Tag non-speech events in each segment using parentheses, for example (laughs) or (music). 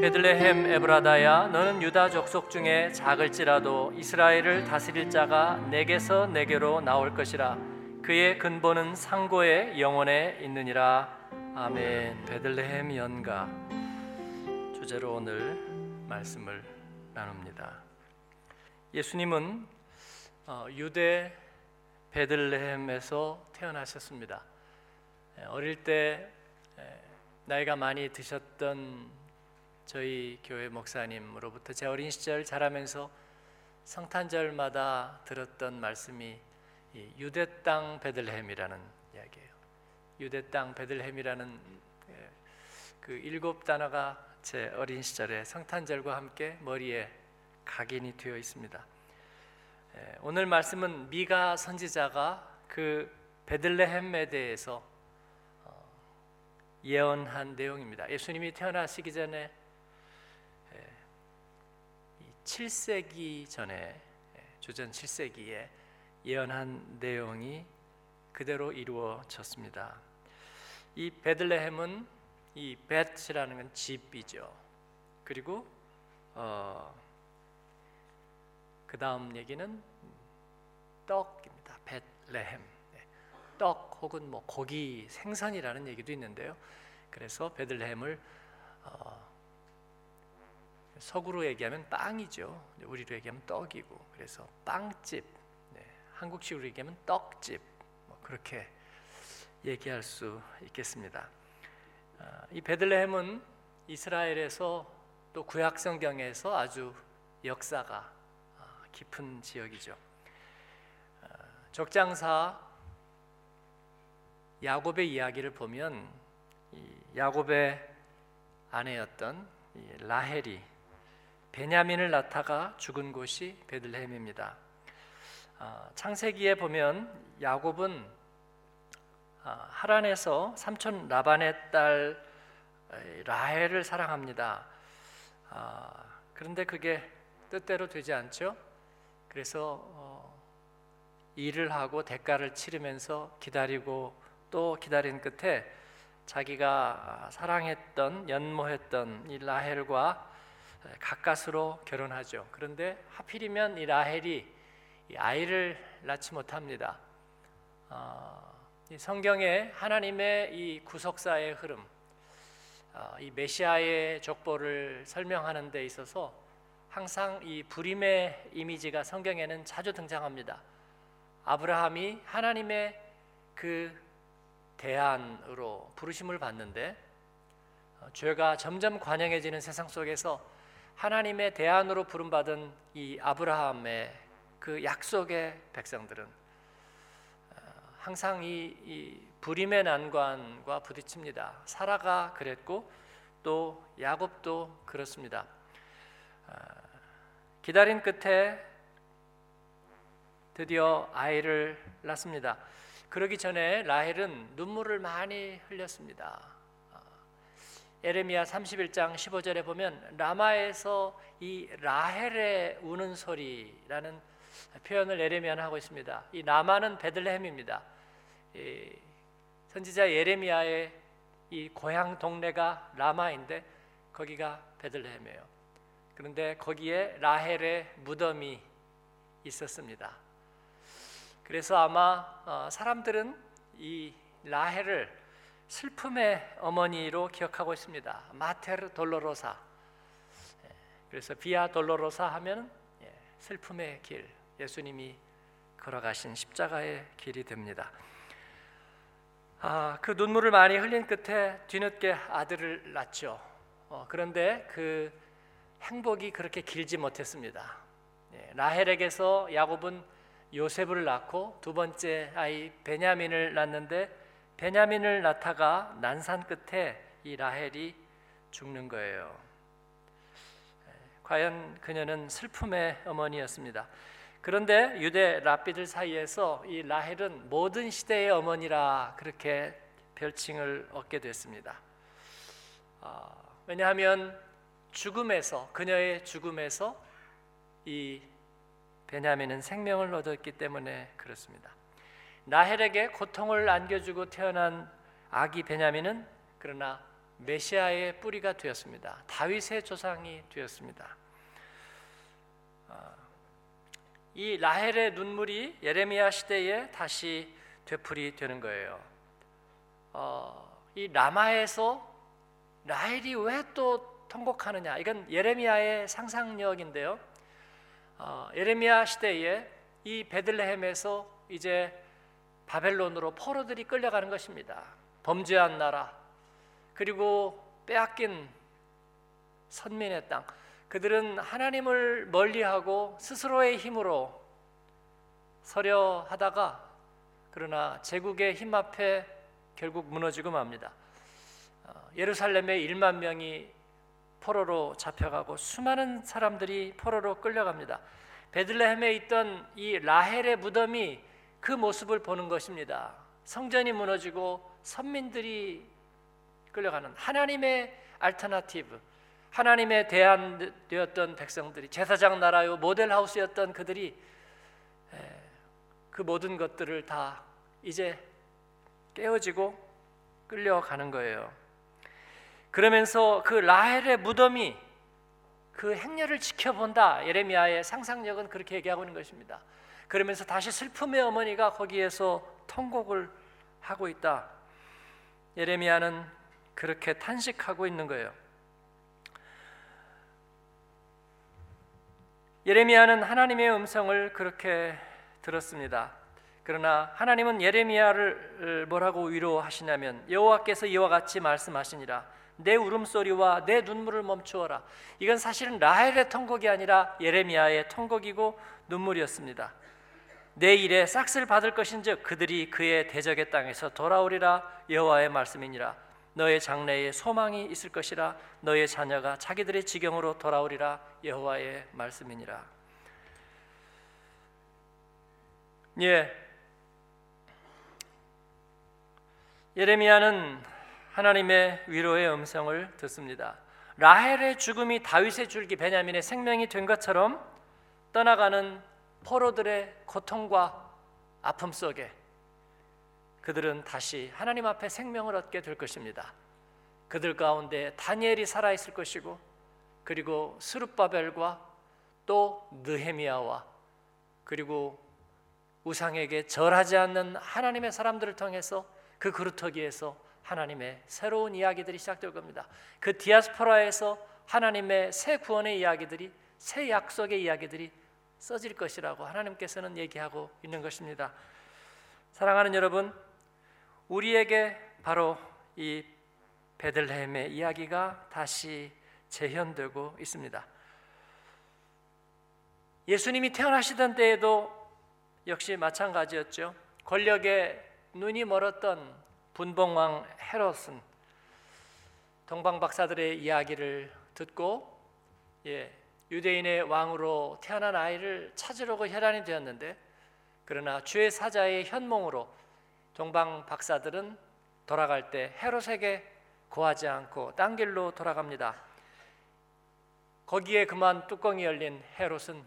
베들레헴 에브라다야 너는 유다 족속 중에 작을지라도 이스라엘을 다스릴 자가 내게서 내게로 나올 것이라. 그의 근본은 상고의 영혼에 있느니라. 아멘. 베들레헴 연가. 주제로 오늘 말씀을 나눕니다. 예수님은 어, 유대 베들레헴에서 태어나셨습니다. 어릴 때 나이가 많이 드셨던 저희 교회 목사님으로부터 제 어린 시절 자라면서 성탄절마다 들었던 말씀이 유대 땅 베들레헴이라는 이야기예요. 유대 땅 베들레헴이라는 예, 그 일곱 단어가 제 어린 시절에 성탄절과 함께 머리에 각인이 되어 있습니다. 예, 오늘 말씀은 미가 선지자가 그 베들레헴에 대해서 어, 예언한 내용입니다. 예수님이 태어나시기 전에 7세기 전에 주전 7세기에 예언한 내용이 그대로 이루어졌습니다. 이 베들레헴은 이 벳이라는 건 집이죠. 그리고 어, 그 다음 얘기는 떡입니다. 벳레헴. 네. 떡 혹은 뭐 고기, 생선이라는 얘기도 있는데요. 그래서 베들레헴을 어, 서구로 얘기하면 빵이죠. 우리로 얘기하면 떡이고 그래서 빵집, 네, 한국식으로 얘기하면 떡집 뭐 그렇게 얘기할 수 있겠습니다. 아, 이 베들레헴은 이스라엘에서 또 구약 성경에서 아주 역사가 아, 깊은 지역이죠. 아, 적장사 야곱의 이야기를 보면 야곱의 아내였던 라헬이 베냐민을 낳다가 죽은 곳이 베들레헴입니다. 아, 창세기에 보면 야곱은 아, 하란에서 삼촌 라반의 딸 라헬을 사랑합니다. 아, 그런데 그게 뜻대로 되지 않죠. 그래서 어, 일을 하고 대가를 치르면서 기다리고 또 기다린 끝에 자기가 사랑했던 연모했던 이 라헬과 가까스로 결혼하죠. 그런데 하필이면 이 라헬이 이 아이를 낳지 못합니다. 어, 이 성경에 하나님의 이 구속사의 흐름, 어, 이 메시아의 족보를 설명하는 데 있어서 항상 이 불임의 이미지가 성경에는 자주 등장합니다. 아브라함이 하나님의 그 대안으로 부르심을 받는데 어, 죄가 점점 관영해지는 세상 속에서 하나님의 대안으로 부름받은 이 아브라함의 그 약속의 백성들은 어, 항상 이, 이 불임의 난관과 부딪힙니다. 사라가 그랬고 또 야곱도 그렇습니다. 어, 기다린 끝에 드디어 아이를 낳습니다. 그러기 전에 라헬은 눈물을 많이 흘렸습니다. 에레미야 31장 15절에 보면 라마에서 이 라헬의 우는 소리라는 표현을 에레미야는 하고 있습니다. 이 라마는 베들레헴입니다. 이 선지자 예레미야의 이 고향 동네가 라마인데 거기가 베들레헴이에요. 그런데 거기에 라헬의 무덤이 있었습니다. 그래서 아마 어, 사람들은 이 라헬을 슬픔의 어머니로 기억하고 있습니다. 마테르 돌로로사. 예, 그래서 비아 돌로로사 하면 예, 슬픔의 길, 예수님이 걸어가신 십자가의 길이 됩니다. 아, 그 눈물을 많이 흘린 끝에 뒤늦게 아들을 낳죠. 어, 그런데 그 행복이 그렇게 길지 못했습니다. 예, 라헬에게서 야곱은 요셉을 낳고 두 번째 아이 베냐민을 낳는데 베냐민을 낳다가 난산 끝에 이 라헬이 죽는 거예요. 과연 그녀는 슬픔의 어머니였습니다. 그런데 유대 랍비들 사이에서 이 라헬은 모든 시대의 어머니라 그렇게 별칭을 얻게 됐습니다. 아, 왜냐하면 죽음에서 그녀의 죽음에서 이 베냐민은 생명을 얻었기 때문에 그렇습니다. 라헬에게 고통을 안겨주고 태어난 아기 베냐민은 그러나 메시아의 뿌리가 되었습니다. 다윗의 조상이 되었습니다. 아, 이 라헬의 눈물이 예레미야 시대에 다시 되풀이 되는 거예요. 어, 이 라마에서 라헬이 왜 또 통곡하느냐? 이건 예레미야의 상상력인데요. 어, 예레미야 시대에 이 베들레헴에서 이제 바벨론으로 포로들이 끌려가는 것입니다. 범죄한 나라 그리고 빼앗긴 선민의 땅. 그들은 하나님을 멀리하고 스스로의 힘으로 서려 하다가 그러나 제국의 힘 앞에 결국 무너지고 맙니다. 어, 예루살렘에 1만 명이 포로로 잡혀가고 수많은 사람들이 포로로 끌려갑니다. 베들레헴에 있던 이 라헬의 무덤이 그 모습을 보는 것입니다. 성전이 무너지고 선민들이 끌려가는 하나님의 알터나티브, 하나님의 대안되었던 백성들이 제사장 나라요 모델 하우스였던 그들이 그 모든 것들을 다 이제 깨어지고 끌려가는 거예요. 그러면서 그 라헬의 무덤이 그 행렬을 지켜본다. 예레미야의 상상력은 그렇게 얘기하고 있는 것입니다. 그러면서 다시 슬픔의 어머니가 거기에서 통곡을 하고 있다. 예레미야는 그렇게 탄식하고 있는 거예요. 예레미야는 하나님의 음성을 그렇게 들었습니다. 그러나 하나님은 예레미야를 뭐라고 위로하시냐면 여호와께서 이와 같이 말씀하시니라 내 울음소리와 내 눈물을 멈추어라. 이건 사실은 라헬의 통곡이 아니라 예레미야의 통곡이고 눈물이었습니다. 내 일에 싹을 받을 것인즉 그들이 그의 대적의 땅에서 돌아오리라 여호와의 말씀이니라. 너의 장래에 소망이 있을 것이라 너의 자녀가 자기들의 지경으로 돌아오리라 여호와의 말씀이니라. 예. 예레미야는 하나님의 위로의 음성을 듣습니다. 라헬의 죽음이 다윗의 줄기 베냐민의 생명이 된 것처럼 떠나가는 포로들의 고통과 아픔 속에 그들은 다시 하나님 앞에 생명을 얻게 될 것입니다. 그들 가운데 다니엘이 살아 있을 것이고 그리고 스룹바벨과 또 느헤미야와 그리고 우상에게 절하지 않는 하나님의 사람들을 통해서 그 그루터기에서 하나님의 새로운 이야기들이 시작될 겁니다. 그 디아스포라에서 하나님의 새 구원의 이야기들이 새 약속의 이야기들이 써질 것이라고 하나님께서는 얘기하고 있는 것입니다. 사랑하는 여러분, 우리에게 바로 이 베들레헴의 이야기가 다시 재현되고 있습니다. 예수님이 태어나시던 때에도 역시 마찬가지였죠. 권력에 눈이 멀었던 분봉왕 헤롯은 동방 박사들의 이야기를 듣고 예, 유대인의 왕으로 태어난 아이를 찾으려고 혈안이 되었는데 그러나 주의 사자의 현몽으로 동방 박사들은 돌아갈 때 헤롯에게 고하지 않고 딴 길로 돌아갑니다. 거기에 그만 뚜껑이 열린 헤롯은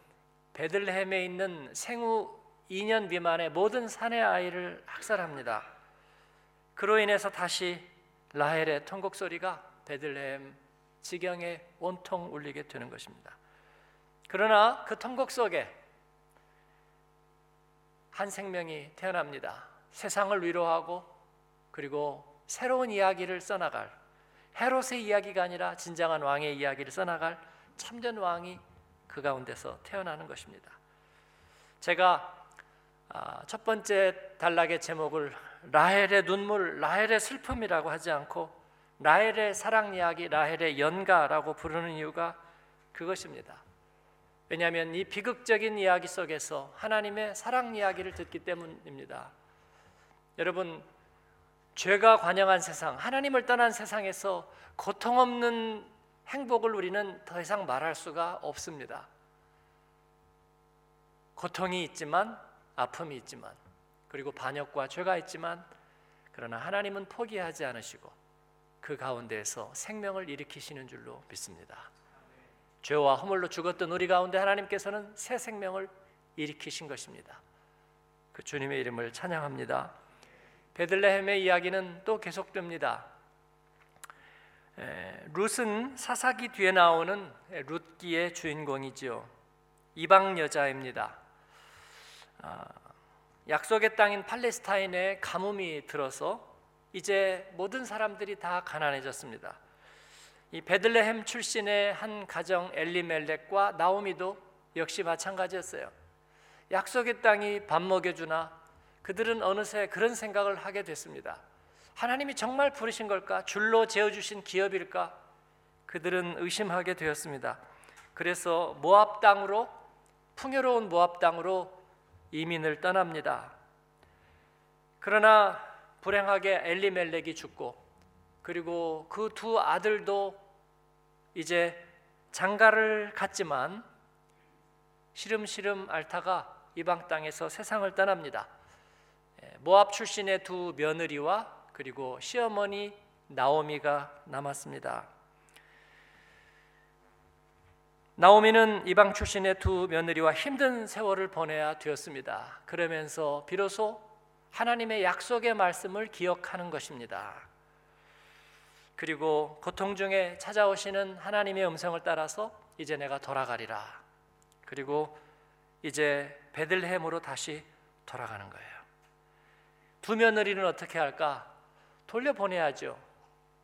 베들레헴에 있는 생후 2년 미만의 모든 사내 아이를 학살합니다. 그로 인해서 다시 라헬의 통곡 소리가 베들레헴 지경에 온통 울리게 되는 것입니다. 그러나 그 통곡 속에 한 생명이 태어납니다. 세상을 위로하고 그리고 새로운 이야기를 써나갈 헤롯의 이야기가 아니라 진정한 왕의 이야기를 써나갈 참된 왕이 그 가운데서 태어나는 것입니다. 제가 아, 첫 번째 단락의 제목을 라헬의 눈물, 라헬의 슬픔이라고 하지 않고 라헬의 사랑 이야기, 라헬의 연가라고 부르는 이유가 그것입니다. 왜냐하면 이 비극적인 이야기 속에서 하나님의 사랑 이야기를 듣기 때문입니다. 여러분, 죄가 관영한 세상, 하나님을 떠난 세상에서 고통 없는 행복을 우리는 더 이상 말할 수가 없습니다. 고통이 있지만 아픔이 있지만 그리고 반역과 죄가 있지만 그러나 하나님은 포기하지 않으시고 그 가운데에서 생명을 일으키시는 줄로 믿습니다. 죄와 허물로 죽었던 우리 가운데 하나님께서는 새 생명을 일으키신 것입니다. 그 주님의 이름을 찬양합니다. 베들레헴의 이야기는 또 계속됩니다. 에, 룻은 사사기 뒤에 나오는 룻기의 주인공이지요. 이방 여자입니다. 아, 약속의 땅인 팔레스타인에 가뭄이 들어서 이제 모든 사람들이 다 가난해졌습니다. 이 베들레헴 출신의 한 가정 엘리멜렉과 나오미도 역시 마찬가지였어요. 약속의 땅이 밥 먹여주나 그들은 어느새 그런 생각을 하게 됐습니다. 하나님이 정말 부르신 걸까? 줄로 재어주신 기업일까? 그들은 의심하게 되었습니다. 그래서 모압 땅으로 풍요로운 모압 땅으로 이민을 떠납니다. 그러나 불행하게 엘리멜렉이 죽고 그리고 그 두 아들도 이제 장가를 갔지만 시름시름 앓다가 이방 땅에서 세상을 떠납니다. 예, 모압 출신의 두 며느리와 그리고 시어머니 나오미가 남았습니다. 나오미는 이방 출신의 두 며느리와 힘든 세월을 보내야 되었습니다. 그러면서 비로소 하나님의 약속의 말씀을 기억하는 것입니다. 그리고 고통 중에 찾아오시는 하나님의 음성을 따라서 이제 내가 돌아가리라. 그리고 이제 베들레헴으로 다시 돌아가는 거예요. 두 며느리는 어떻게 할까? 돌려보내야죠.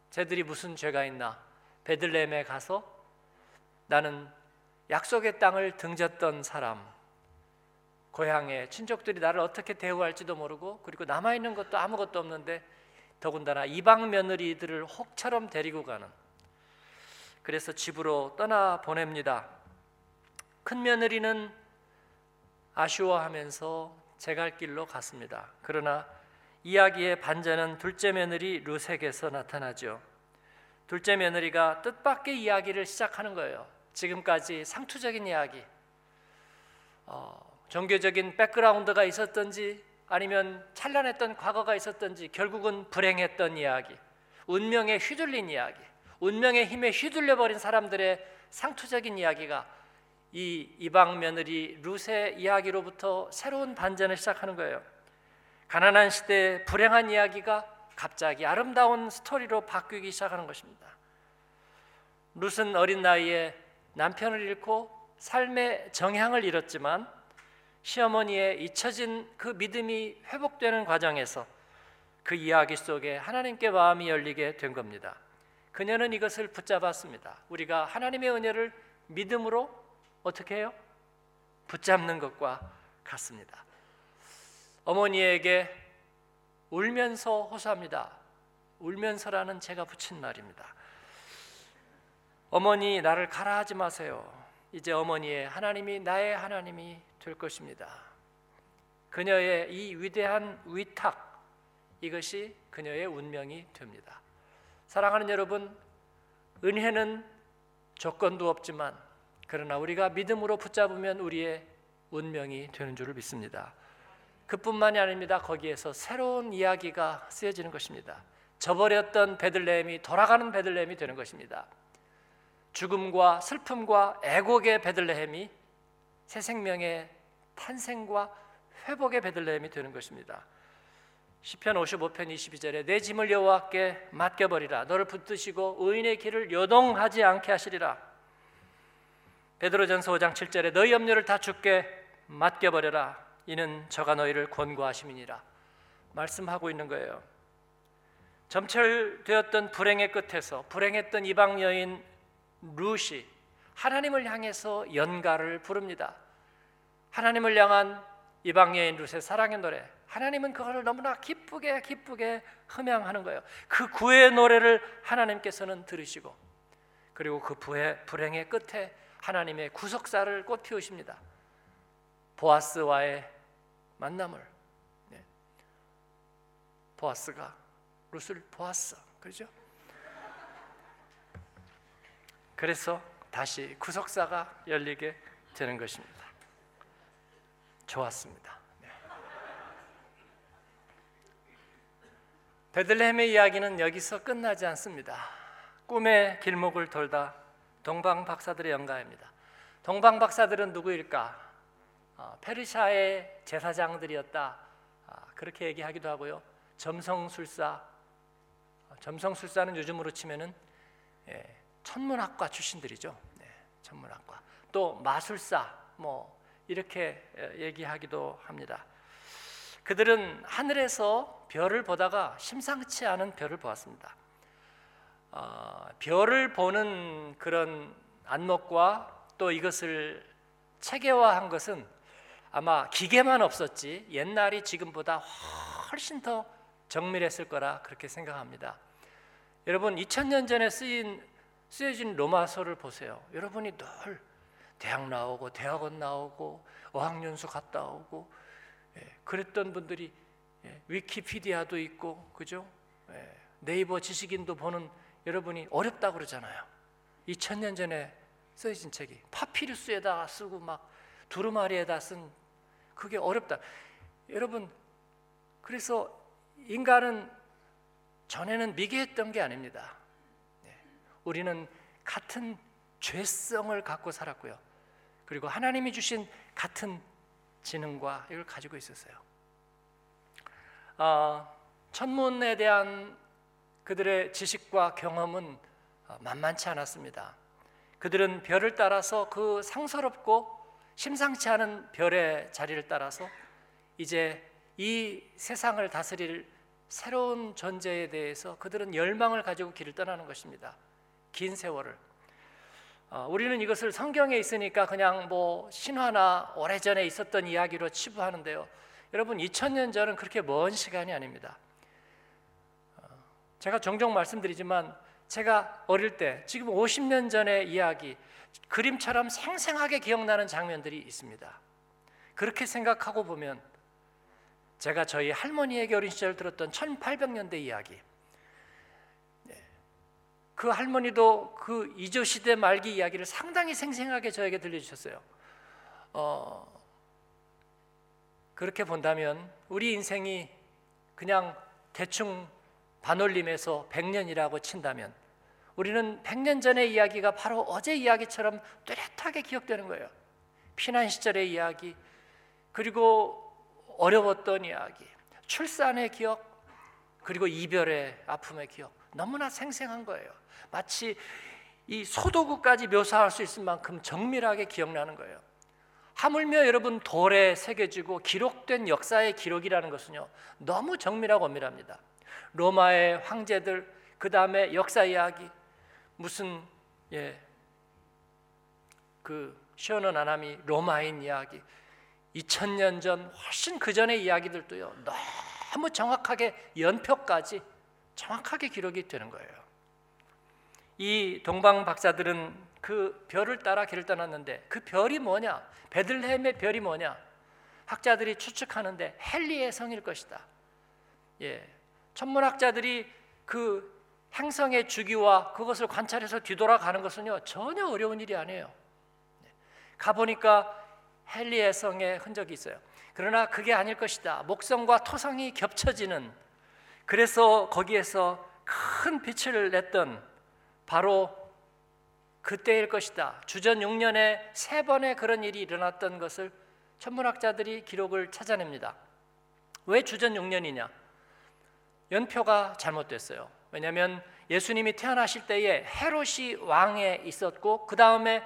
쟤들이 무슨 죄가 있나? 베들레헴에 가서 나는 약속의 땅을 등졌던 사람, 고향의 친족들이 나를 어떻게 대우할지도 모르고 그리고 남아 있는 것도 아무것도 없는데 더군다나 이방 며느리들을 혹처럼 데리고 가는 그래서 집으로 떠나 보냅니다. 큰 며느리는 아쉬워하면서 제 갈 길로 갔습니다. 그러나 이야기의 반전은 둘째 며느리 루색에서 나타나죠. 둘째 며느리가 뜻밖의 이야기를 시작하는 거예요. 지금까지 상투적인 이야기, 어, 종교적인 백그라운드가 있었던지 아니면 찬란했던 과거가 있었던지 결국은 불행했던 이야기, 운명에 휘둘린 이야기, 운명의 힘에 휘둘려 버린 사람들의 상투적인 이야기가 이 이방 며느리 룻의 이야기로부터 새로운 반전을 시작하는 거예요. 가난한 시대의 불행한 이야기가 갑자기 아름다운 스토리로 바뀌기 시작하는 것입니다. 룻은 어린 나이에 남편을 잃고 삶의 정향을 잃었지만 시어머니의 잊혀진 그 믿음이 회복되는 과정에서 그 이야기 속에 하나님께 마음이 열리게 된 겁니다. 그녀는 이것을 붙잡았습니다. 우리가 하나님의 은혜를 믿음으로 어떻게 해요? 붙잡는 것과 같습니다. 어머니에게 울면서 호소합니다. 울면서라는 제가 붙인 말입니다. 어머니 나를 가라 하지 마세요. 이제 어머니의 하나님이 나의 하나님이 될 것입니다. 그녀의 이 위대한 위탁 이것이 그녀의 운명이 됩니다. 사랑하는 여러분, 은혜는 조건도 없지만 그러나 우리가 믿음으로 붙잡으면 우리의 운명이 되는 줄을 믿습니다. 그뿐만이 아닙니다. 거기에서 새로운 이야기가 쓰여지는 것입니다. 저버렸던 베들레헴이 돌아가는 베들레헴이 되는 것입니다. 죽음과 슬픔과 애곡의 베들레헴이 새 생명의 탄생과 회복의 베들레헴이 되는 것입니다. 시편 55편 22절에 내 짐을 여호와께 맡겨 버리라 너를 붙드시고 의인의 길을 요동하지 않게 하시리라. 베드로전서 5장 7절에 너희 염려를 다 주께 맡겨 버려라. 이는 저가 너희를 권고하심이니라. 말씀하고 있는 거예요. 점철되었던 불행의 끝에서 불행했던 이방 여인 루시 하나님을 향해서 연가를 부릅니다. 하나님을 향한 이방 여인 루시의 사랑의 노래. 하나님은 그거를 너무나 기쁘게 기쁘게 흠양하는 거예요. 그 구의 노래를 하나님께서는 들으시고 그리고 그 부의, 불행의 끝에 하나님의 구속사를 꽃 피우십니다. 보아스와의 만남을 네. 보아스가 룻을 보았어, 그렇죠? 그래서 다시 구속사가 열리게 되는 것입니다. 좋았습니다. 네. 베들레헴의 이야기는 여기서 끝나지 않습니다. 꿈의 길목을 돌다 동방 박사들의 영가입니다. 동방 박사들은 누구일까? 어, 페르시아의 제사장들이었다. 아, 그렇게 얘기하기도 하고요. 점성술사, 점성술사는 요즘으로 치면은 예, 천문학과 출신들이죠. 네, 천문학과 또 마술사 뭐 이렇게 예, 얘기하기도 합니다. 그들은 하늘에서 별을 보다가 심상치 않은 별을 보았습니다. 어, 별을 보는 그런 안목과 또 이것을 체계화한 것은 아마 기계만 없었지 옛날이 지금보다 훨씬 더 정밀했을 거라 그렇게 생각합니다. 여러분 2000년 전에 쓰인 쓰여진 로마서를 보세요. 여러분이 늘 대학 나오고 대학원 나오고 어학연수 갔다 오고 예, 그랬던 분들이 예, 위키피디아도 있고 그죠? 예, 네이버 지식인도 보는 여러분이 어렵다 그러잖아요. 2000년 전에 쓰여진 책이 파피루스에다 쓰고 막 두루마리에다 쓴 그게 어렵다. 여러분 그래서 인간은 전에는 미개했던 게 아닙니다. 네. 우리는 같은 죄성을 갖고 살았고요. 그리고 하나님이 주신 같은 지능과 이걸 가지고 있었어요. 어, 천문에 대한 그들의 지식과 경험은 어, 만만치 않았습니다. 그들은 별을 따라서 그 상서롭고 심상치 않은 별의 자리를 따라서 이제 이 세상을 다스릴 새로운 존재에 대해서 그들은 열망을 가지고 길을 떠나는 것입니다. 긴 세월을. 어, 우리는 이것을 성경에 있으니까 그냥 뭐 신화나 오래전에 있었던 이야기로 치부하는데요. 여러분 2000년 전은 그렇게 먼 시간이 아닙니다. 어, 제가 종종 말씀드리지만 제가 어릴 때 지금 50년 전의 이야기 그림처럼 생생하게 기억나는 장면들이 있습니다. 그렇게 생각하고 보면 제가 저희 할머니에게 어린 시절 들었던 1800년대 이야기 네. 그 할머니도 그 이조 시대 말기 이야기를 상당히 생생하게 저에게 들려주셨어요. 어, 그렇게 본다면 우리 인생이 그냥 대충 반올림에서 100년이라고 친다면 우리는 100년 전의 이야기가 바로 어제 이야기처럼 뚜렷하게 기억되는 거예요. 피난 시절의 이야기, 그리고 어려웠던 이야기, 출산의 기억, 그리고 이별의 아픔의 기억 너무나 생생한 거예요. 마치 이 소도구까지 묘사할 수 있을 만큼 정밀하게 기억나는 거예요. 하물며 여러분 돌에 새겨지고 기록된 역사의 기록이라는 것은요 너무 정밀하고 엄밀합니다. 로마의 황제들 그 다음에 역사 이야기 무슨 예그 시오노 나나미 로마인 이야기 2000년 전 훨씬 그 전의 이야기들도요 너무 정확하게 연표까지 정확하게 기록이 되는 거예요. 이 동방 박사들은 그 별을 따라 길을 떠났는데 그 별이 뭐냐? 베들레헴의 별이 뭐냐? 학자들이 추측하는데 헨리의 성일 것이다. 예, 천문학자들이 그 행성의 주기와 그것을 관찰해서 뒤돌아가는 것은요 전혀 어려운 일이 아니에요. 네. 가 보니까 헨리의 성의 흔적이 있어요. 그러나 그게 아닐 것이다. 목성과 토성이 겹쳐지는 그래서 거기에서 큰 빛을 냈던 바로 그때일 것이다. 주전 6년에 세 번의 그런 일이 일어났던 것을 천문학자들이 기록을 찾아냅니다. 왜 주전 6년이냐? 연표가 잘못됐어요. 왜냐하면 예수님이 태어나실 때에 헤롯이 왕에 있었고 그 다음에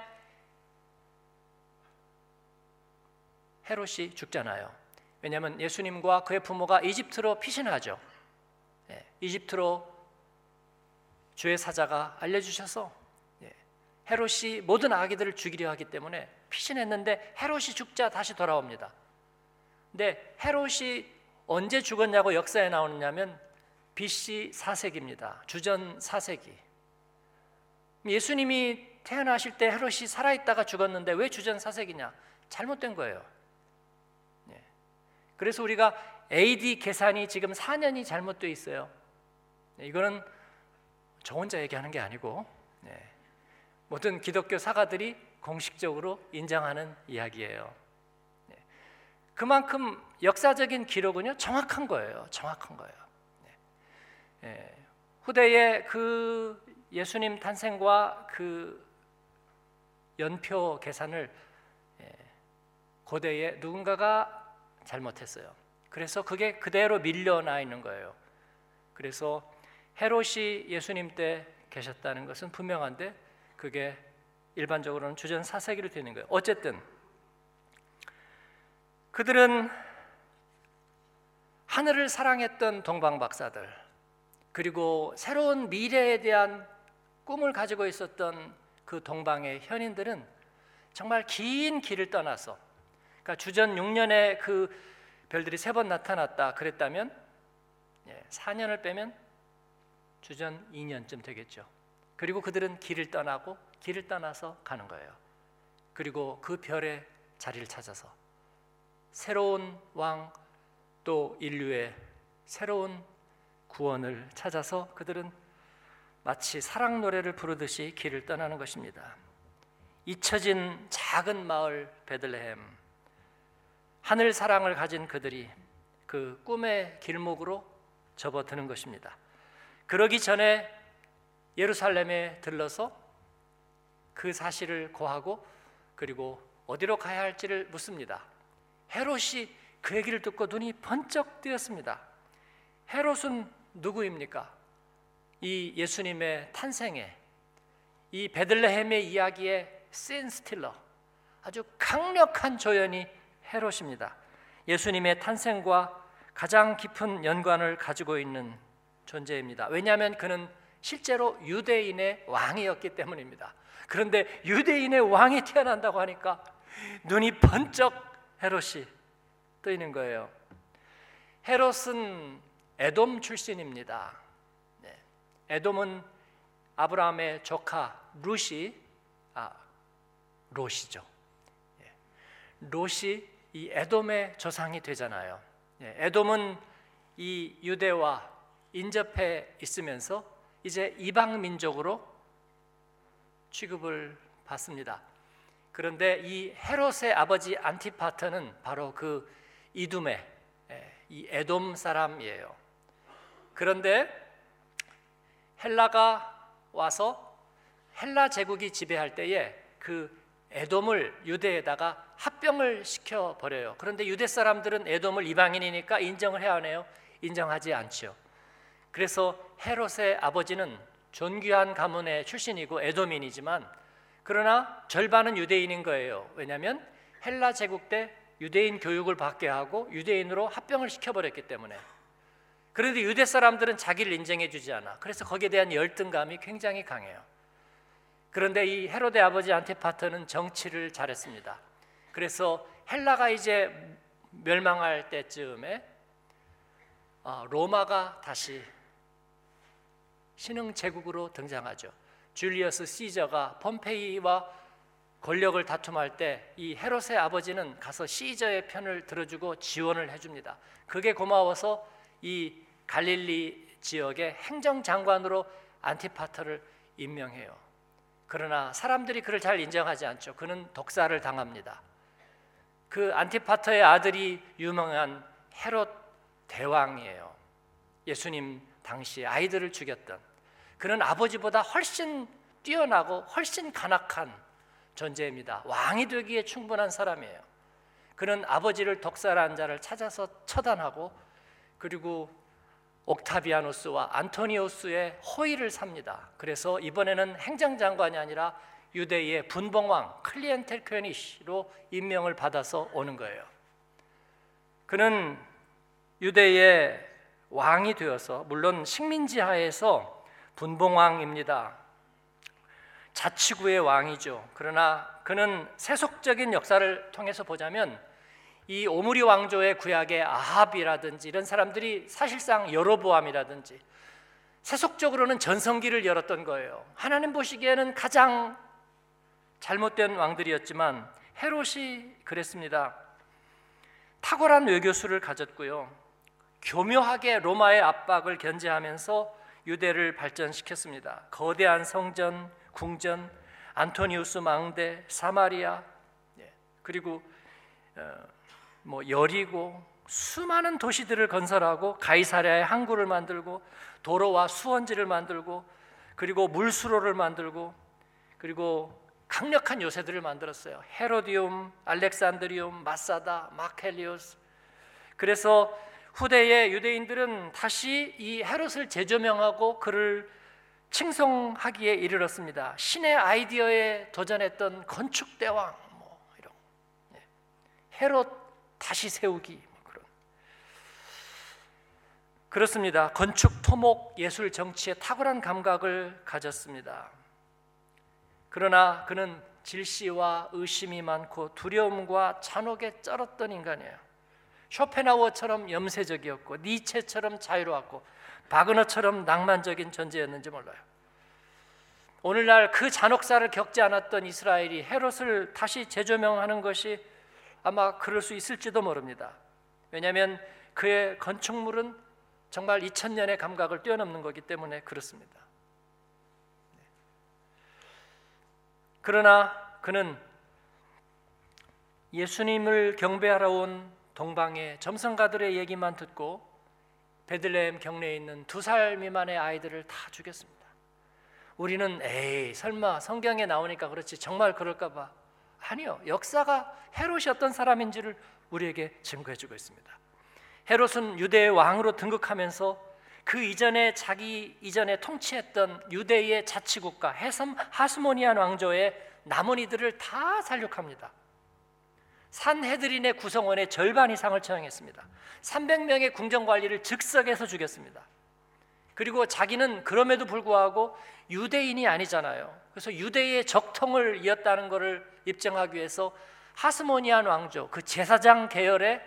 헤롯이 죽잖아요. 왜냐하면 예수님과 그의 부모가 이집트로 피신하죠. 예, 이집트로 주의 사자가 알려주셔서 예, 헤롯이 모든 아기들을 죽이려 하기 때문에 피신했는데 헤롯이 죽자 다시 돌아옵니다. 근데 헤롯이 언제 죽었냐고 역사에 나오느냐면 BC 4세기입니다. 주전 4세기. 예수님이 태어나실 때 헤롯이 살아있다가 죽었는데 왜 주전 4세기냐? 잘못된 거예요. 네. 그래서 우리가 AD 계산이 지금 4년이 잘못되어 있어요. 네, 이거는 저 혼자 얘기하는 게 아니고 네. 모든 기독교 사가들이 공식적으로 인정하는 이야기예요. 그만큼 역사적인 기록은요 정확한 거예요. 정확한 거예요. 예, 후대의 그 예수님 탄생과 그 연표 계산을 예, 고대에 누군가가 잘못했어요. 그래서 그게 그대로 밀려나 있는 거예요. 그래서 헤롯이 예수님 때 계셨다는 것은 분명한데 그게 일반적으로는 주전 4세기로 되는 거예요. 어쨌든 그들은 하늘을 사랑했던 동방 박사들 그리고 새로운 미래에 대한 꿈을 가지고 있었던 그 동방의 현인들은 정말 긴 길을 떠나서 그러니까 주전 6년에 그 별들이 세 번 나타났다 그랬다면 4년을 예, 빼면 주전 2년쯤 되겠죠. 그리고 그들은 길을 떠나고 길을 떠나서 가는 거예요. 그리고 그 별의 자리를 찾아서 새로운 왕 또 인류의 새로운 구원을 찾아서 그들은 마치 사랑 노래를 부르듯이 길을 떠나는 것입니다. 잊혀진 작은 마을 베들레헴 하늘 사랑을 가진 그들이 그 꿈의 길목으로 접어드는 것입니다. 그러기 전에 예루살렘에 들러서 그 사실을 고하고 그리고 어디로 가야 할지를 묻습니다. 헤롯이 그 얘기를 듣고 눈이 번쩍 뜨였습니다. 헤롯은 누구입니까? 이 예수님의 탄생에 이 베들레헴의 이야기의 센스틸러 아주 강력한 조연이 헤롯입니다. 예수님의 탄생과 가장 깊은 연관을 가지고 있는 존재입니다. 왜냐하면 그는 실제로 유대인의 왕이었기 때문입니다. 그런데 유대인의 왕이 태어난다고 하니까 눈이 번쩍 헤롯이 뜨이는 거예요. 헤롯은 에돔 출신입니다. 네. 에돔은 아브라함의 조카 룻이 아 롯이죠. 예. 롯이 이 에돔의 조상이 되잖아요. 예. 에돔은 이 유대와 인접해 있으면서 이제 이방 민족으로 취급을 받습니다. 그런데 이 헤롯의 아버지 안티파터는 바로 그 이둠의 예, 이 에돔 사람이에요. 그런데 헬라가 와서 헬라 제국이 지배할 때에 그 에돔을 유대에다가 합병을 시켜 버려요. 그런데 유대 사람들은 에돔을 이방인이니까 인정을 해야 하네요. 인정하지 않죠. 그래서 헤롯의 아버지는 존귀한 가문의 출신이고 에돔인이지만 그러나 절반은 유대인인 거예요. 왜냐하면 헬라 제국 때 유대인 교육을 받게 하고 유대인으로 합병을 시켜 버렸기 때문에 그런데 유대 사람들은 자기를 인정해 주지 않아. 그래서 거기에 대한 열등감이 굉장히 강해요. 그런데 이 헤로데 아버지 안티파터는 정치를 잘했습니다. 그래서 헬라가 이제 멸망할 때쯤에 어, 로마가 다시 신흥 제국으로 등장하죠. 줄리어스 시저가 폼페이와 권력을 다툼할 때 이 헤롯의 아버지는 가서 시저의 편을 들어주고 지원을 해줍니다. 그게 고마워서 이 갈릴리 지역의 행정장관으로 안티파터를 임명해요. 그러나 사람들이 그를 잘 인정하지 않죠. 그는 독사를 당합니다. 그 안티파터의 아들이 유명한 헤롯 대왕이에요. 예수님 당시 아이들을 죽였던 그는 아버지보다 훨씬 뛰어나고 훨씬 간악한 존재입니다. 왕이 되기에 충분한 사람이에요. 그는 아버지를 독살한 자를 찾아서 처단하고 그리고 옥타비아누스와 안토니우스의 호의를 삽니다. 그래서 이번에는 행정장관이 아니라 유대의 분봉왕 클리엔텔 퀘니시로 임명을 받아서 오는 거예요. 그는 유대의 왕이 되어서 물론 식민지 하에서 분봉왕입니다. 자치구의 왕이죠. 그러나 그는 세속적인 역사를 통해서 보자면 이 오므리 왕조의 구약의 아합이라든지 이런 사람들이 사실상 여로보암이라든지 세속적으로는 전성기를 열었던 거예요. 하나님 보시기에는 가장 잘못된 왕들이었지만 헤롯이 그랬습니다. 탁월한 외교수를 가졌고요. 교묘하게 로마의 압박을 견제하면서 유대를 발전시켰습니다. 거대한 성전, 궁전, 안토니우스 망대, 사마리아, 예, 그리고 어, 뭐 여리고 수많은 도시들을 건설하고 가이사랴의 항구를 만들고 도로와 수원지를 만들고 그리고 물수로를 만들고 그리고 강력한 요새들을 만들었어요. 헤로디움, 알렉산드리움, 마사다, 마켈리우스. 그래서 후대의 유대인들은 다시 이 헤롯을 재조명하고 그를 칭송하기에 이르렀습니다. 신의 아이디어에 도전했던 건축 대왕 뭐 이런 예. 헤롯 다시 세우기 뭐 그런 그렇습니다. 건축, 토목, 예술, 정치에 탁월한 감각을 가졌습니다. 그러나 그는 질시와 의심이 많고 두려움과 잔혹에 쩔었던 인간이에요. 쇼펜하우어처럼 염세적이었고 니체처럼 자유로웠고 바그너처럼 낭만적인 존재였는지 몰라요. 오늘날 그 잔혹사를 겪지 않았던 이스라엘이 헤롯을 다시 재조명하는 것이 아마 그럴 수 있을지도 모릅니다. 왜냐하면 그의 건축물은 정말 2000년의 감각을 뛰어넘는 거기 때문에 그렇습니다. 그러나 그는 예수님을 경배하러 온 동방의 점성가들의 얘기만 듣고 베들레헴 경내에 있는 두 살 미만의 아이들을 다 죽였습니다. 우리는 에이 설마 성경에 나오니까 그렇지 정말 그럴까 봐 아니요 역사가 헤롯이 어떤 사람인지를 우리에게 증거해 주고 있습니다. 헤롯은 유대의 왕으로 등극하면서 그 이전에 자기 이전에 통치했던 유대의 자치국가 해섬 하스모니안 왕조의 남은 이들을 다 살육합니다. 산헤드린의 구성원의 절반 이상을 처형했습니다. 300명의 궁정 관리를 즉석에서 죽였습니다. 그리고 자기는 그럼에도 불구하고 유대인이 아니잖아요. 그래서 유대의 적통을 이었다는 것을 입증하기 위해서 하스모니안 왕조 그 제사장 계열의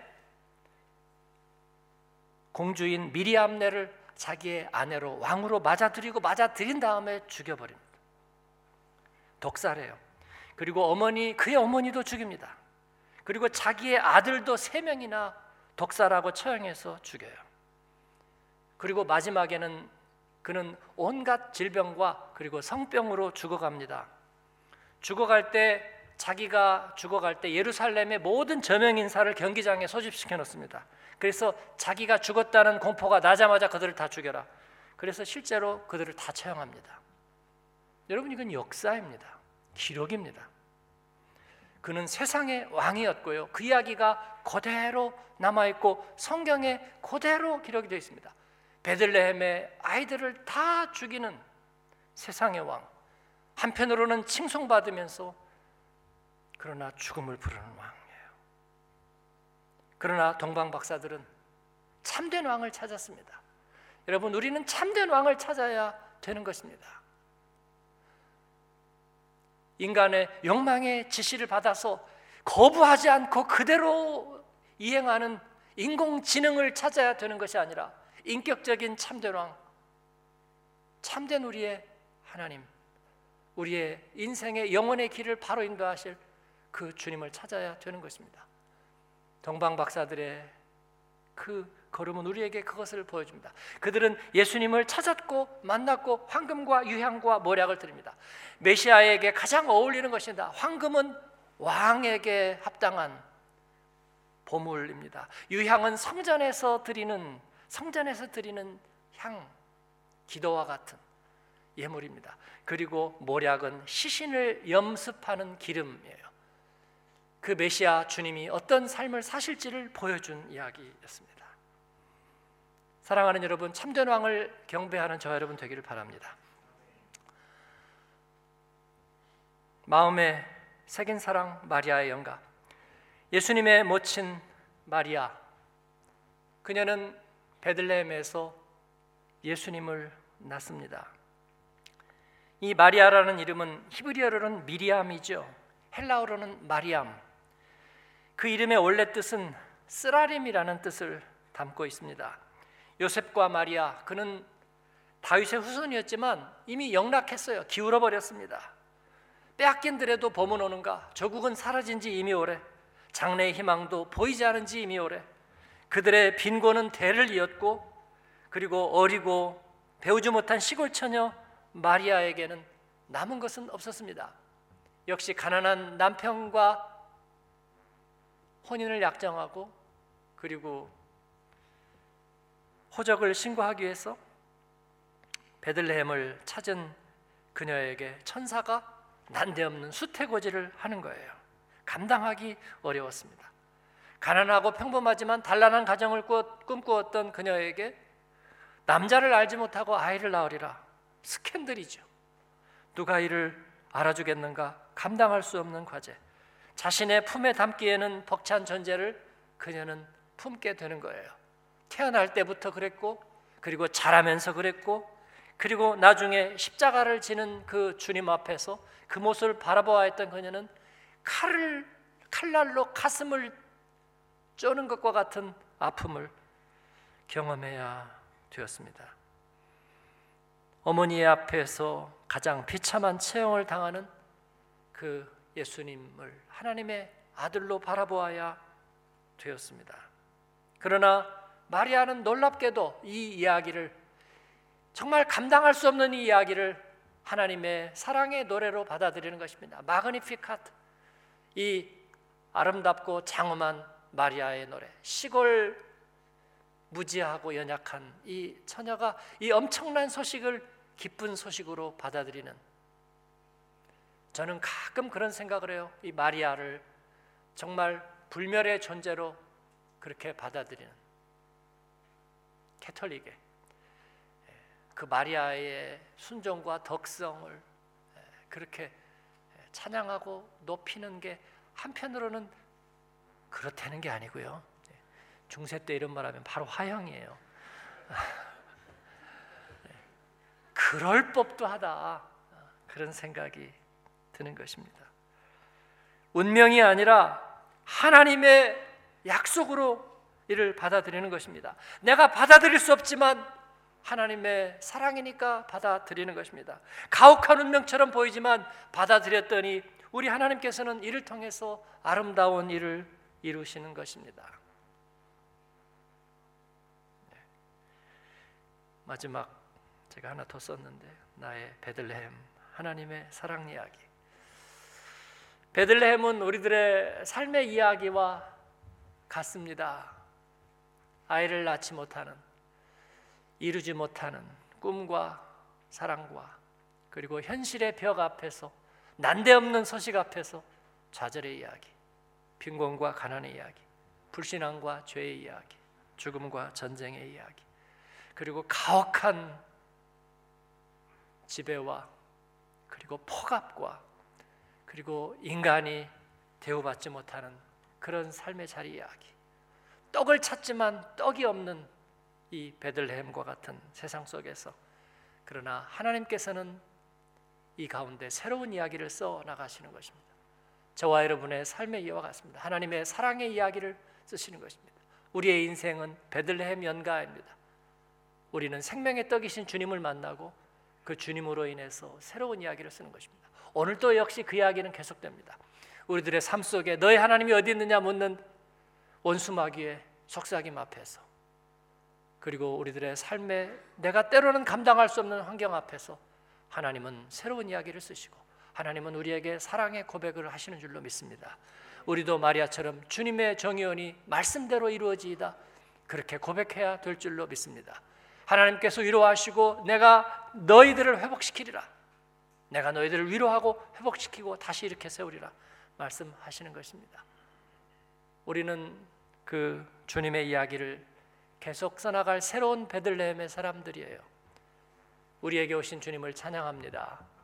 공주인 미리암네를 자기의 아내로 왕으로 맞아들이고 맞아들인 다음에 죽여버립니다. 독살해요. 그리고 어머니 그의 어머니도 죽입니다. 그리고 자기의 아들도 세 명이나 독살하고 처형해서 죽여요. 그리고 마지막에는 그는 온갖 질병과 그리고 성병으로 죽어갑니다. 죽어갈 때 자기가 죽어갈 때 예루살렘의 모든 저명 인사를 경기장에 소집시켜 놓습니다. 그래서 자기가 죽었다는 공포가 나자마자 그들을 다 죽여라. 그래서 실제로 그들을 다 처형합니다. 여러분 이건 역사입니다. 기록입니다. 그는 세상의 왕이었고요. 그 이야기가 그대로 남아 있고 성경에 그대로 기록이 되어 있습니다. 베들레헴의 아이들을 다 죽이는 세상의 왕. 한편으로는 칭송받으면서 그러나 죽음을 부르는 왕. 그러나 동방 박사들은 참된 왕을 찾았습니다. 여러분, 우리는 참된 왕을 찾아야 되는 것입니다. 인간의 욕망의 지시를 받아서 거부하지 않고 그대로 이행하는 인공지능을 찾아야 되는 것이 아니라 인격적인 참된 왕, 참된 우리의 하나님, 우리의 인생의 영혼의 길을 바로 인도하실 그 주님을 찾아야 되는 것입니다. 동방 박사들의 그 걸음은 우리에게 그것을 보여줍니다. 그들은 예수님을 찾았고 만났고 황금과 유향과 모략을 드립니다. 메시아에게 가장 어울리는 것이다. 황금은 왕에게 합당한 보물입니다. 유향은 성전에서 드리는 성전에서 드리는 향, 기도와 같은 예물입니다. 그리고 모략은 시신을 염습하는 기름이에요. 그 메시아 주님이 어떤 삶을 사실지를 보여준 이야기였습니다. 사랑하는 여러분, 참된 왕을 경배하는 저 여러분 되기를 바랍니다. 마음에 새긴 사랑 마리아의 영가 예수님의 모친 마리아 그녀는 베들레헴에서 예수님을 낳습니다. 이 마리아라는 이름은 히브리어로는 미리암이죠. 헬라어로는 마리암. 그 이름의 원래 뜻은 쓰라림이라는 뜻을 담고 있습니다. 요셉과 마리아 그는 다윗의 후손이었지만 이미 영락했어요. 기울어 버렸습니다. 빼앗긴 들에도 범은 오는가? 조국은 사라진 지 이미 오래. 장래의 희망도 보이지 않은 지 이미 오래. 그들의 빈곤은 대를 이었고 그리고 어리고 배우지 못한 시골 처녀 마리아에게는 남은 것은 없었습니다. 역시 가난한 남편과 혼인을 약정하고 그리고 호적을 신고하기 위해서 베들레헴을 찾은 그녀에게 천사가 난데없는 수태고지를 하는 거예요. 감당하기 어려웠습니다. 가난하고 평범하지만 단란한 가정을 꿈꾸었던 그녀에게 남자를 알지 못하고 아이를 낳으리라 스캔들이죠. 누가 이를 알아주겠는가? 감당할 수 없는 과제. 자신의 품에 담기에는 벅찬 존재를 그녀는 품게 되는 거예요. 태어날 때부터 그랬고, 그리고 자라면서 그랬고, 그리고 나중에 십자가를 지는 그 주님 앞에서 그 모습을 바라보아 했던 그녀는 칼을 칼날로 가슴을 쪼는 것과 같은 아픔을 경험해야 되었습니다. 어머니의 앞에서 가장 비참한 체형을 당하는 그 예수님을 하나님의 아들로 바라보아야 되었습니다. 그러나 마리아는 놀랍게도 이 이야기를 정말 감당할 수 없는 이 이야기를 하나님의 사랑의 노래로 받아들이는 것입니다. 마그니피카트 이 아름답고 장엄한 마리아의 노래 시골 무지하고 연약한 이 처녀가 이 엄청난 소식을 기쁜 소식으로 받아들이는 저는 가끔 그런 생각을 해요. 이 마리아를 정말 불멸의 존재로 그렇게 받아들이는 캐톨릭의 그 마리아의 순종과 덕성을 그렇게 찬양하고 높이는 게 한편으로는 그렇다는 게 아니고요. 중세 때 이런 말하면 바로 화형이에요. (laughs) 그럴 법도 하다 그런 생각이 드는 것입니다. 운명이 아니라 하나님의 약속으로 이를 받아들이는 것입니다. 내가 받아들일 수 없지만 하나님의 사랑이니까 받아들이는 것입니다. 가혹한 운명처럼 보이지만 받아들였더니 우리 하나님께서는 이를 통해서 아름다운 일을 이루시는 것입니다. 네. 마지막 제가 하나 더 썼는데 나의 베들레헴 하나님의 사랑 이야기. 베들레헴은 우리들의 삶의 이야기와 같습니다. 아이를 낳지 못하는 이루지 못하는 꿈과 사랑과 그리고 현실의 벽 앞에서 난데없는 소식 앞에서 좌절의 이야기, 빈곤과 가난의 이야기, 불신앙과 죄의 이야기, 죽음과 전쟁의 이야기, 그리고 가혹한 지배와 그리고 폭압과 그리고 인간이 대우받지 못하는 그런 삶의 자리 이야기. 떡을 찾지만 떡이 없는 이 베들레헴과 같은 세상 속에서 그러나 하나님께서는 이 가운데 새로운 이야기를 써 나가시는 것입니다. 저와 여러분의 삶의 이와 같습니다. 하나님의 사랑의 이야기를 쓰시는 것입니다. 우리의 인생은 베들레헴 연가입니다. 우리는 생명의 떡이신 주님을 만나고 그 주님으로 인해서 새로운 이야기를 쓰는 것입니다. 오늘도 역시 그 이야기는 계속됩니다. 우리들의 삶 속에 너희 하나님이 어디 있느냐 묻는 원수 마귀의 속삭임 앞에서 그리고 우리들의 삶에 내가 때로는 감당할 수 없는 환경 앞에서 하나님은 새로운 이야기를 쓰시고 하나님은 우리에게 사랑의 고백을 하시는 줄로 믿습니다. 우리도 마리아처럼 주님의 정의원이 말씀대로 이루어지이다 그렇게 고백해야 될 줄로 믿습니다. 하나님께서 위로하시고 내가 너희들을 회복시키리라. 내가 너희들을 위로하고 회복시키고 다시 이렇게 세우리라 말씀하시는 것입니다. 우리는 그 주님의 이야기를 계속 써나갈 새로운 베들레헴의 사람들이에요. 우리에게 오신 주님을 찬양합니다.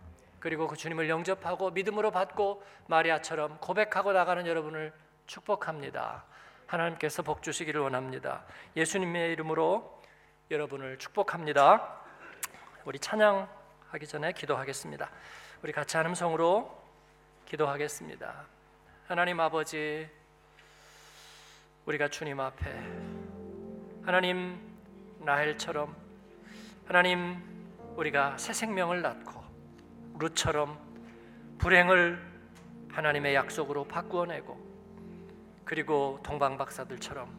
그리고 그 주님을 영접하고 믿음으로 받고 마리아처럼 고백하고 나가는 여러분을 축복합니다. 하나님께서 복 주시기를 원합니다. 예수님의 이름으로 여러분을 축복합니다. 우리 찬양하기 전에 기도하겠습니다. 우리 같이 한 음성으로 기도하겠습니다. 하나님 아버지 우리가 주님 앞에 하나님 나헬처럼 하나님 우리가 새 생명을 낳고 루처럼 불행을 하나님의 약속으로 바꾸어내고 그리고 동방 박사들처럼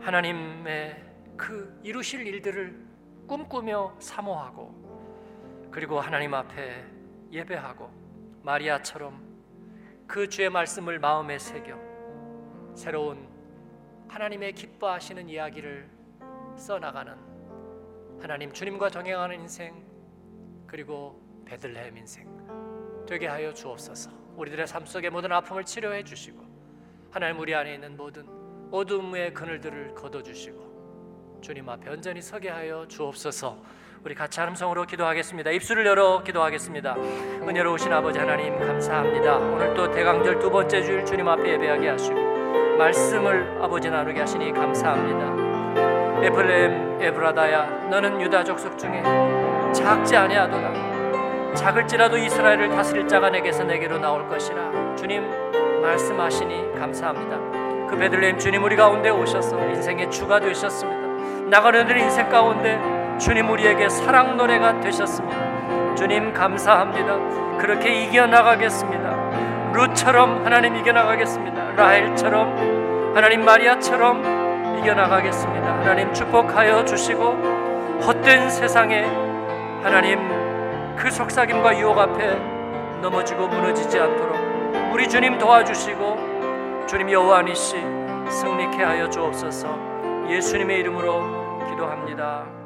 하나님의 그 이루실 일들을 꿈꾸며 사모하고 그리고 하나님 앞에 예배하고 마리아처럼 그 주의 말씀을 마음에 새겨 새로운 하나님의 기뻐하시는 이야기를 써나가는 하나님 주님과 동행하는 인생 그리고 베들레헴 인생 되게 하여 주옵소서. 우리들의 삶 속의 모든 아픔을 치료해 주시고 하나님 우리 안에 있는 모든 어둠의 그늘들을 걷어 주시고 주님 앞에 온전히 서게 하여 주옵소서. 우리 같이 함성으로 기도하겠습니다. 입술을 열어 기도하겠습니다. 은혜로우신 아버지 하나님 감사합니다. 오늘 또 대강절 두 번째 주일 주님 앞에 예배하게 하시고 말씀을 아버지 나누게 하시니 감사합니다. 에플렘 에브라다야 너는 유다 족속 중에 작지 아니하도다. 작을지라도 이스라엘을 다스릴 자가 내게서 내게로 나올 것이라. 주님 말씀하시니 감사합니다. 그 베들레헴 주님 우리 가운데 오셔서 인생의 주가 되셨습니다. 나가는 들 인생 가운데 주님 우리에게 사랑 노래가 되셨습니다. 주님 감사합니다. 그렇게 이겨 나가겠습니다. 루처럼 하나님 이겨 나가겠습니다. 라헬처럼 하나님 마리아처럼 이겨 나가겠습니다. 하나님 축복하여 주시고 헛된 세상에 하나님 그 속삭임과 유혹 앞에 넘어지고 무너지지 않도록 우리 주님 도와주시고 주님 여호와 니시 승리케 하여 주옵소서 예수님의 이름으로 기도합니다.